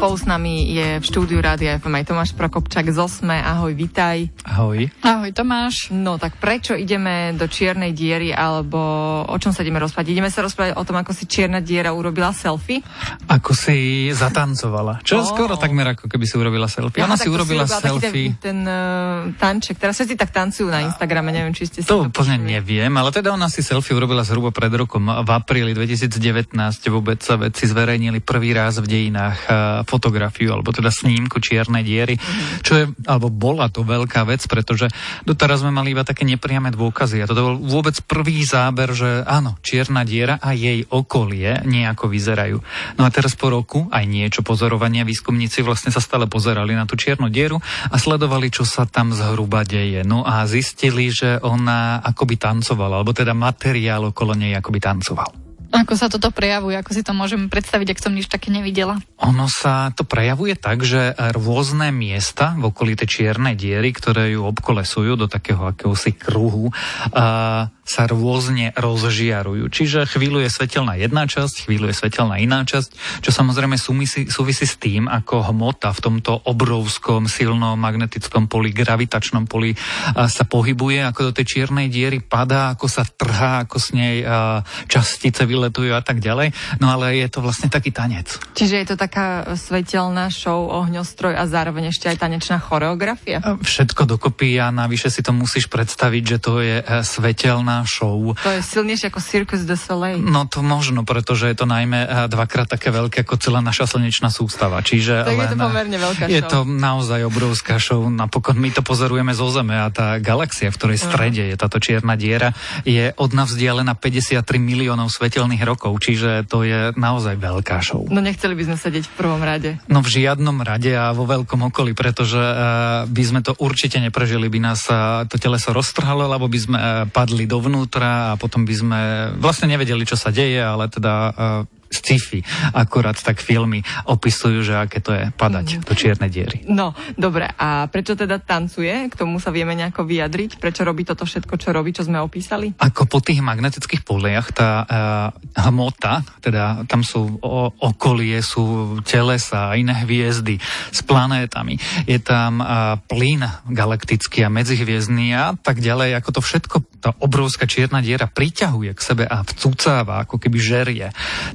Spolu s nami je v štúdiu Rádia FM aj Tomáš Prokopčak z Osme. Ahoj, vitaj. Ahoj. Ahoj Tomáš. No tak prečo ideme do čiernej diery alebo o čom sa ideme rozprávať? Ideme sa rozprávať o tom, ako si čierna diera urobila selfie? Ako si zatancovala. Čo Oh. skoro takmer ako keby si urobila selfie. Ona Aha, si tak to urobila taký selfie. ten, ten uh, tanček. Teraz všetci tak tancujú na Instagrame, neviem, či ste si To úplne počuli. neviem, ale teda ona si selfie urobila zhruba pred rokom. V apríli 2019 vôbec sa vedci zverejnili prvý raz v dejinách eh, fotografiu, alebo teda snímku čiernej diery, čo je, alebo bola to veľká vec, pretože doteraz sme mali iba také nepriame dôkazy. A toto bol vôbec prvý záber, že áno, čierna diera a jej okolie nejako vyzerajú. No a teraz po roku aj niečo pozorovania výskumníci vlastne sa stále pozerali na tú čiernu dieru a sledovali, čo sa tam zhruba deje. No a zistili, že ona akoby tancovala, alebo teda materiál okolo nej akoby tancoval. Ako sa toto prejavuje? Ako si to môžem predstaviť, ak som nič také nevidela? Ono sa to prejavuje tak, že rôzne miesta v okolí tej čiernej diery, ktoré ju obkolesujú do takého akéhosi kruhu, a sa rôzne rozžiarujú. Čiže chvíľu je svetelná jedna časť, chvíľu je svetelná iná časť, čo samozrejme súvisí, súvisí s tým, ako hmota v tomto obrovskom silnom magnetickom poli, gravitačnom poli sa pohybuje, ako do tej čiernej diery padá, ako sa trhá, ako s nej častice vyletujú a tak ďalej. No ale je to vlastne taký tanec. Čiže je to taká svetelná show, ohňostroj a zároveň ešte aj tanečná choreografia? Všetko dokopy a navyše si to musíš predstaviť, že to je e, show. To je silnejšie ako Circus du Soleil. No to možno, pretože je to najmä e, dvakrát také veľké ako celá naša slnečná sústava. Čiže Tak je to len, e, pomerne veľká Je show. to naozaj obrovská show. Napokon my to pozorujeme zo Zeme a tá galaxia, v ktorej strede je táto čierna diera, je od nás vzdialená 53 miliónov svetelných rokov, čiže to je naozaj veľká show. No nechceli by sme sedieť v prvom rade. No v žiadnom rade a vo veľkom okolí, pretože uh, by sme to určite neprežili, by nás uh, to teleso roztrhalo, alebo by sme uh, padli dovnútra a potom by sme vlastne nevedeli, čo sa deje, ale teda uh, sci-fi, akurát tak filmy opisujú, že aké to je padať do čiernej diery. No, dobre. A prečo teda tancuje? K tomu sa vieme nejako vyjadriť? Prečo robí toto všetko, čo robí, čo sme opísali? Ako po tých magnetických poliach tá uh, hmota, teda tam sú o, okolie, sú telesa, iné hviezdy s planétami. Je tam uh, plyn galaktický a medzihviezdny a tak ďalej. Ako to všetko, tá obrovská čierna diera priťahuje k sebe a vcúcáva, ako keby žerie.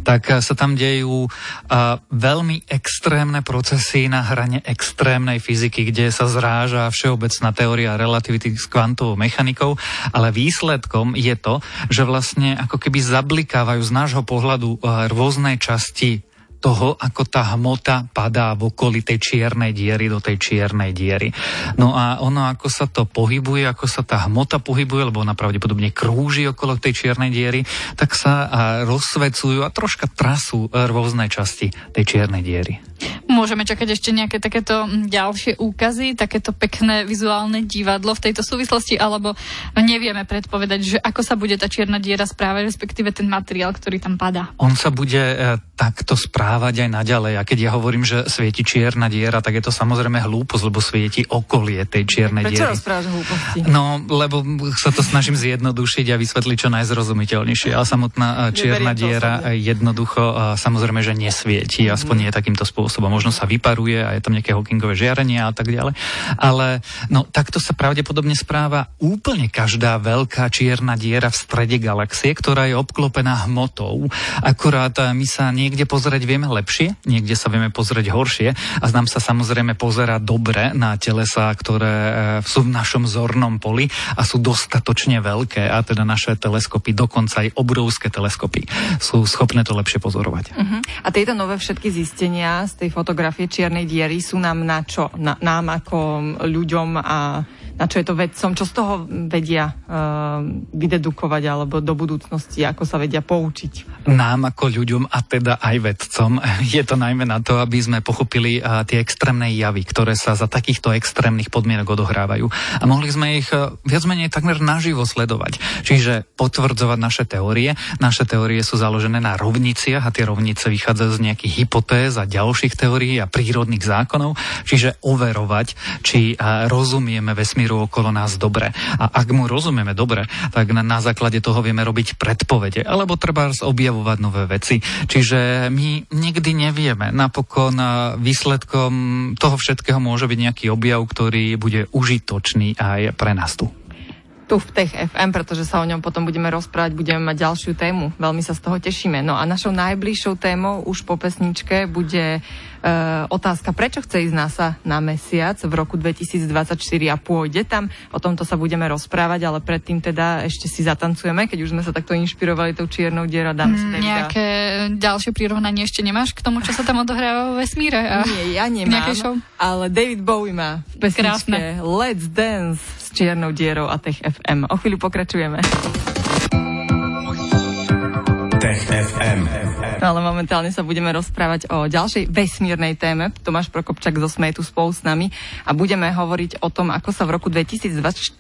Tak uh, sa tam dejú uh, veľmi extrémne procesy na hrane extrémnej fyziky, kde sa zráža všeobecná teória relativity s kvantovou mechanikou, ale výsledkom je to, že vlastne ako keby zablikávajú z nášho pohľadu eh, rôzne časti toho, ako tá hmota padá v okolí tej čiernej diery do tej čiernej diery. No a ono, ako sa to pohybuje, ako sa tá hmota pohybuje, lebo ona pravdepodobne krúži okolo tej čiernej diery, tak sa rozsvecujú a troška trasú e, rôzne časti tej čiernej diery. Môžeme čakať ešte nejaké takéto mm, ďalšie úkazy, takéto pekné vizuálne divadlo v tejto súvislosti, alebo nevieme predpovedať, že ako sa bude tá čierna diera správať, respektíve ten materiál, ktorý tam padá. On sa bude e, takto správať aj naďalej. A keď ja hovorím, že svieti čierna diera, tak je to samozrejme hlúposť, lebo svieti okolie tej čiernej Prečo diery. hlúposti? No, lebo sa to snažím zjednodušiť a vysvetliť čo najzrozumiteľnejšie. Ale samotná e, čierna diera jednoducho e, samozrejme, že nesvieti, aspoň nie takýmto spôsobom. Možno sa vyparuje a je tam nejaké Hawkingové žiarenie a tak ďalej. Ale no, takto sa pravdepodobne správa úplne každá veľká čierna diera v strede galaxie, ktorá je obklopená hmotou. Akurát e, my sa niekde pozrieť vieme lepšie, niekde sa vieme pozrieť horšie a nám sa samozrejme pozera dobre na telesa, ktoré e, sú v našom zornom poli a sú dostatočne veľké a teda naše teleskopy, dokonca aj obrovské teleskopy, sú schopné to lepšie pozorovať. Uh-huh. A tieto nové všetky zistenia z tej fotografie čiernej diery sú nám na čo? Na, nám ako ľuďom a na čo je to vedcom? Čo z toho vedia uh, vydedukovať alebo do budúcnosti, ako sa vedia poučiť? Nám ako ľuďom a teda aj vedcom je to najmä na to, aby sme pochopili a, tie extrémne javy, ktoré sa za takýchto extrémnych podmienok odohrávajú. A mohli sme ich a, viac menej takmer naživo sledovať. Čiže potvrdzovať naše teórie. Naše teórie sú založené na rovniciach a tie rovnice vychádzajú z nejakých hypotéz a ďalších teórií a prírodných zákonov. Čiže overovať, či a, rozumieme vesmíru vesmíru okolo nás dobre. A ak mu rozumieme dobre, tak na, na základe toho vieme robiť predpovede, alebo treba objavovať nové veci. Čiže my nikdy nevieme. Napokon výsledkom toho všetkého môže byť nejaký objav, ktorý bude užitočný aj pre nás tu tu v Tech FM, pretože sa o ňom potom budeme rozprávať, budeme mať ďalšiu tému. Veľmi sa z toho tešíme. No a našou najbližšou témou už po pesničke bude otázka, prečo chce ísť NASA na mesiac v roku 2024 a pôjde tam. O tomto sa budeme rozprávať, ale predtým teda ešte si zatancujeme, keď už sme sa takto inšpirovali tou čiernou dierou. Dám mm, nejaké ďalšie prirovnanie ešte nemáš k tomu, čo sa tam odohráva vo vesmíre? A Nie, ja nemám, ale David Bowie má v pesničke Let's Dance čiernou dierou a Tech FM. O chvíľu pokračujeme. Tech FM. Ale momentálne sa budeme rozprávať o ďalšej vesmírnej téme. Tomáš Prokopčak zo Smetu spolu s nami a budeme hovoriť o tom, ako sa v roku 2024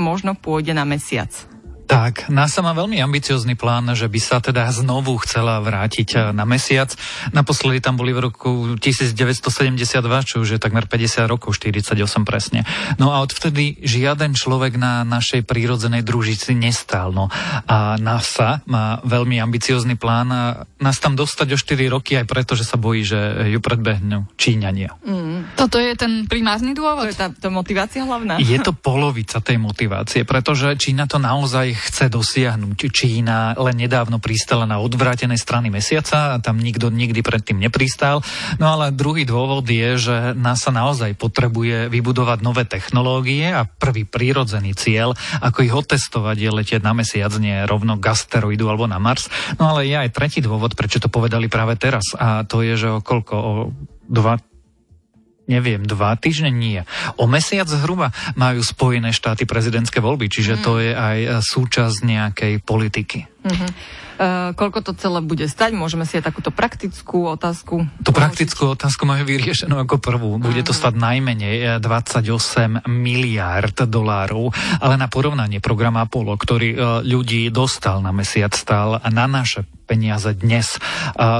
možno pôjde na mesiac. Tak, NASA má veľmi ambiciózny plán, že by sa teda znovu chcela vrátiť eh, na mesiac. Naposledy tam boli v roku 1972, čo už je takmer 50 rokov, 48 presne. No a odvtedy žiaden človek na našej prírodzenej družici nestál. No a NASA má veľmi ambiciózny plán a nás tam dostať o 4 roky aj preto, že sa bojí, že ju predbehnú Číňania. Mm. Toto je ten primárny dôvod? To je tá, tá motivácia hlavná? Je to polovica tej motivácie, pretože Čína to naozaj chce dosiahnuť. Čína len nedávno pristala na odvrátenej strany mesiaca a tam nikto nikdy predtým nepristal. No ale druhý dôvod je, že NASA naozaj potrebuje vybudovať nové technológie a prvý prírodzený cieľ, ako ich otestovať, je letieť na mesiac, nie rovno k asteroidu alebo na Mars. No ale je aj tretí dôvod, prečo to povedali práve teraz. A to je, že o koľko? O dva, neviem, dva týždne nie. O mesiac zhruba majú Spojené štáty prezidentské voľby, čiže mm. to je aj súčasť nejakej politiky. Mm-hmm. Uh, koľko to celé bude stať? Môžeme si aj takúto praktickú otázku. Tú praktickú otázku majú vyriešenú ako prvú. Bude to stať najmenej 28 miliárd dolárov, ale na porovnanie program Apollo, ktorý uh, ľudí dostal na mesiac, stal na naše peniaze dnes.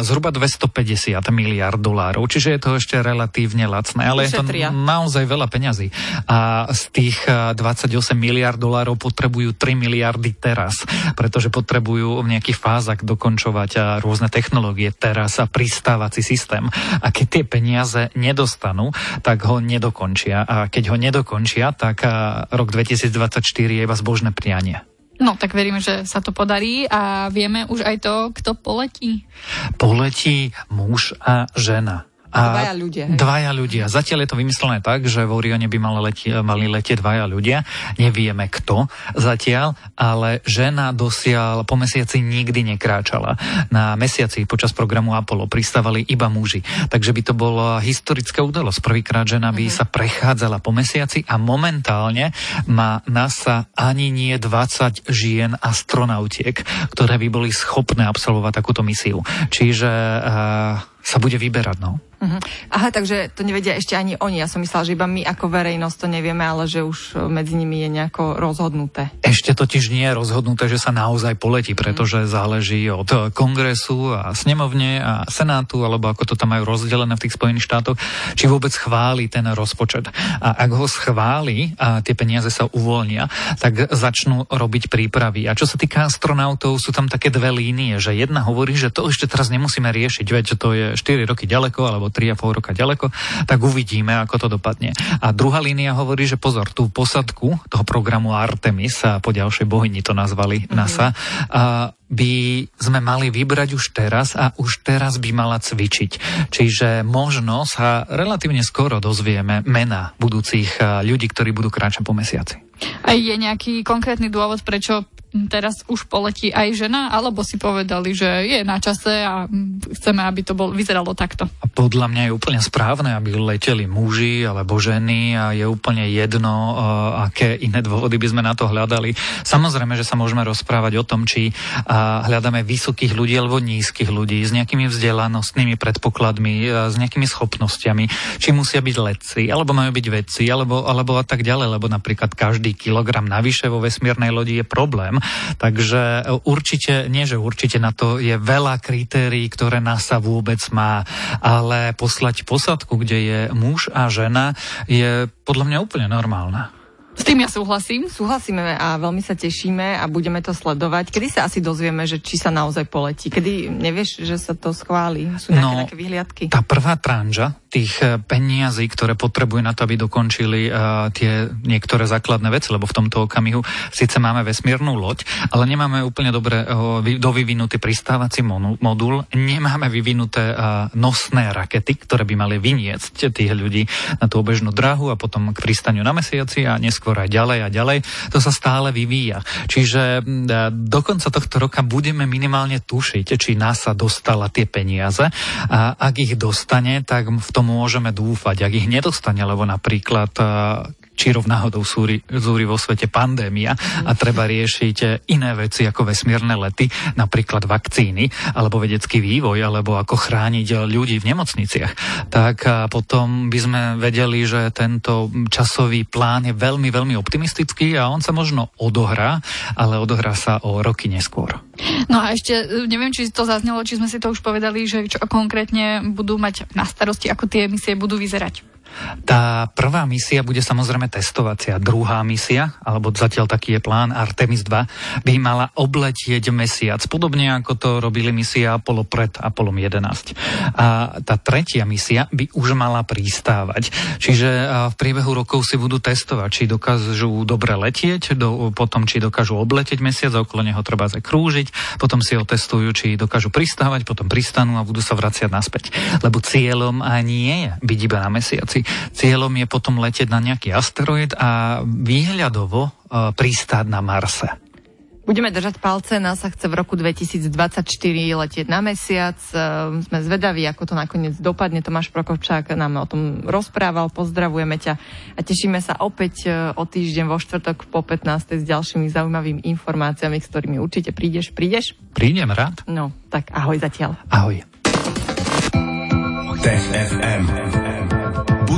Zhruba 250 miliard dolárov, čiže je to ešte relatívne lacné, ale Ušetria. je to naozaj veľa peňazí. A z tých 28 miliard dolárov potrebujú 3 miliardy teraz, pretože potrebujú v nejakých fázach dokončovať rôzne technológie teraz a pristávací systém. A keď tie peniaze nedostanú, tak ho nedokončia. A keď ho nedokončia, tak rok 2024 je iba zbožné prianie. No, tak veríme, že sa to podarí a vieme už aj to, kto poletí. Poletí muž a žena. A dvaja ľudia. Hej? Dvaja ľudia. Zatiaľ je to vymyslené tak, že v Orione by mali, leti, mali letieť dvaja ľudia. Nevieme kto zatiaľ, ale žena dosiaľ po mesiaci nikdy nekráčala. Na mesiaci počas programu Apollo pristávali iba muži. Takže by to bola historická udalosť. Prvýkrát žena by mm-hmm. sa prechádzala po mesiaci a momentálne má NASA ani nie 20 žien astronautiek, ktoré by boli schopné absolvovať takúto misiu. Čiže uh, sa bude vyberať. No. Uh-huh. Aha, takže to nevedia ešte ani oni. Ja som myslela, že iba my ako verejnosť to nevieme, ale že už e, medzi nimi je nejako rozhodnuté. Ešte totiž nie je rozhodnuté, že sa naozaj poletí, pretože uh-huh. záleží od e, kongresu a snemovne a senátu, alebo ako to tam majú rozdelené v tých Spojených štátoch, či vôbec chváli ten rozpočet. A ak ho schváli a tie peniaze sa uvoľnia, tak začnú robiť prípravy. A čo sa týka astronautov, sú tam také dve línie, že jedna hovorí, že to ešte teraz nemusíme riešiť, veď to je 4 roky ďaleko, alebo 3,5 roka ďaleko, tak uvidíme, ako to dopadne. A druhá línia hovorí, že pozor, tú posadku toho programu Artemis, a po ďalšej bohyni to nazvali mm-hmm. NASA, a by sme mali vybrať už teraz a už teraz by mala cvičiť. Čiže možno sa relatívne skoro dozvieme mena budúcich ľudí, ktorí budú kráčať po mesiaci. A je nejaký konkrétny dôvod, prečo teraz už poletí aj žena, alebo si povedali, že je na čase a chceme, aby to bol, vyzeralo takto? Podľa mňa je úplne správne, aby leteli muži alebo ženy a je úplne jedno, uh, aké iné dôvody by sme na to hľadali. Samozrejme, že sa môžeme rozprávať o tom, či uh, hľadáme vysokých ľudí alebo nízkych ľudí s nejakými vzdelanostnými predpokladmi, uh, s nejakými schopnosťami, či musia byť letci, alebo majú byť vedci, alebo, alebo a tak ďalej, lebo napríklad každý kilogram navyše vo vesmírnej lodi je problém Takže určite, nie že určite na to je veľa kritérií, ktoré NASA vôbec má, ale poslať posadku, kde je muž a žena, je podľa mňa úplne normálna. S tým ja súhlasím. Súhlasíme a veľmi sa tešíme a budeme to sledovať. Kedy sa asi dozvieme, že či sa naozaj poletí? Kedy nevieš, že sa to schváli? Sú nejaké, no, nejaké vyhliadky? Tá prvá tranža tých eh, peniazí, ktoré potrebujú na to, aby dokončili uh, tie niektoré základné veci, lebo v tomto okamihu síce máme vesmírnu loď, ale nemáme úplne dobre uh, dovyvinutý pristávací modul, nemáme vyvinuté nosné rakety, ktoré by mali vyniecť tých ľudí na tú obežnú drahu a potom k pristaniu na mesiaci a neskôr aj ďalej a ďalej. To sa stále vyvíja. Čiže do konca tohto roka budeme minimálne tušiť, či NASA dostala tie peniaze a ak ich dostane, tak v tom môžeme dúfať. Ak ich nedostane, lebo napríklad či rovnáhodou súri, zúri vo svete pandémia a treba riešiť iné veci ako vesmírne lety, napríklad vakcíny, alebo vedecký vývoj, alebo ako chrániť ľudí v nemocniciach, tak potom by sme vedeli, že tento časový plán je veľmi, veľmi optimistický a on sa možno odohrá, ale odohrá sa o roky neskôr. No a ešte, e, neviem, či to zaznelo, či sme si to už povedali, že čo konkrétne budú mať na starosti, ako tie misie budú vyzerať. Tá prvá misia bude samozrejme testovacia. Druhá misia, alebo zatiaľ taký je plán Artemis 2, by mala obletieť mesiac, podobne ako to robili misia Apollo pred Apollom 11. A tá tretia misia by už mala pristávať. Čiže v priebehu rokov si budú testovať, či dokážu dobre letieť, do, potom či dokážu obletieť mesiac a okolo neho treba krúžiť, potom si ho testujú, či dokážu pristávať, potom pristanú a budú sa vraciať naspäť. Lebo cieľom nie je byť iba na mesiaci. Cieľom je potom letieť na nejaký asteroid a výhľadovo e, pristáť na Marse. Budeme držať palce, NASA chce v roku 2024 letieť na mesiac. E, sme zvedaví, ako to nakoniec dopadne. Tomáš Prokovčák nám o tom rozprával. Pozdravujeme ťa a tešíme sa opäť e, o týždeň vo štvrtok po 15. s ďalšími zaujímavými informáciami, s ktorými určite prídeš. Prídeš? Prídem rád. No, tak ahoj zatiaľ. Ahoj. Tech FM.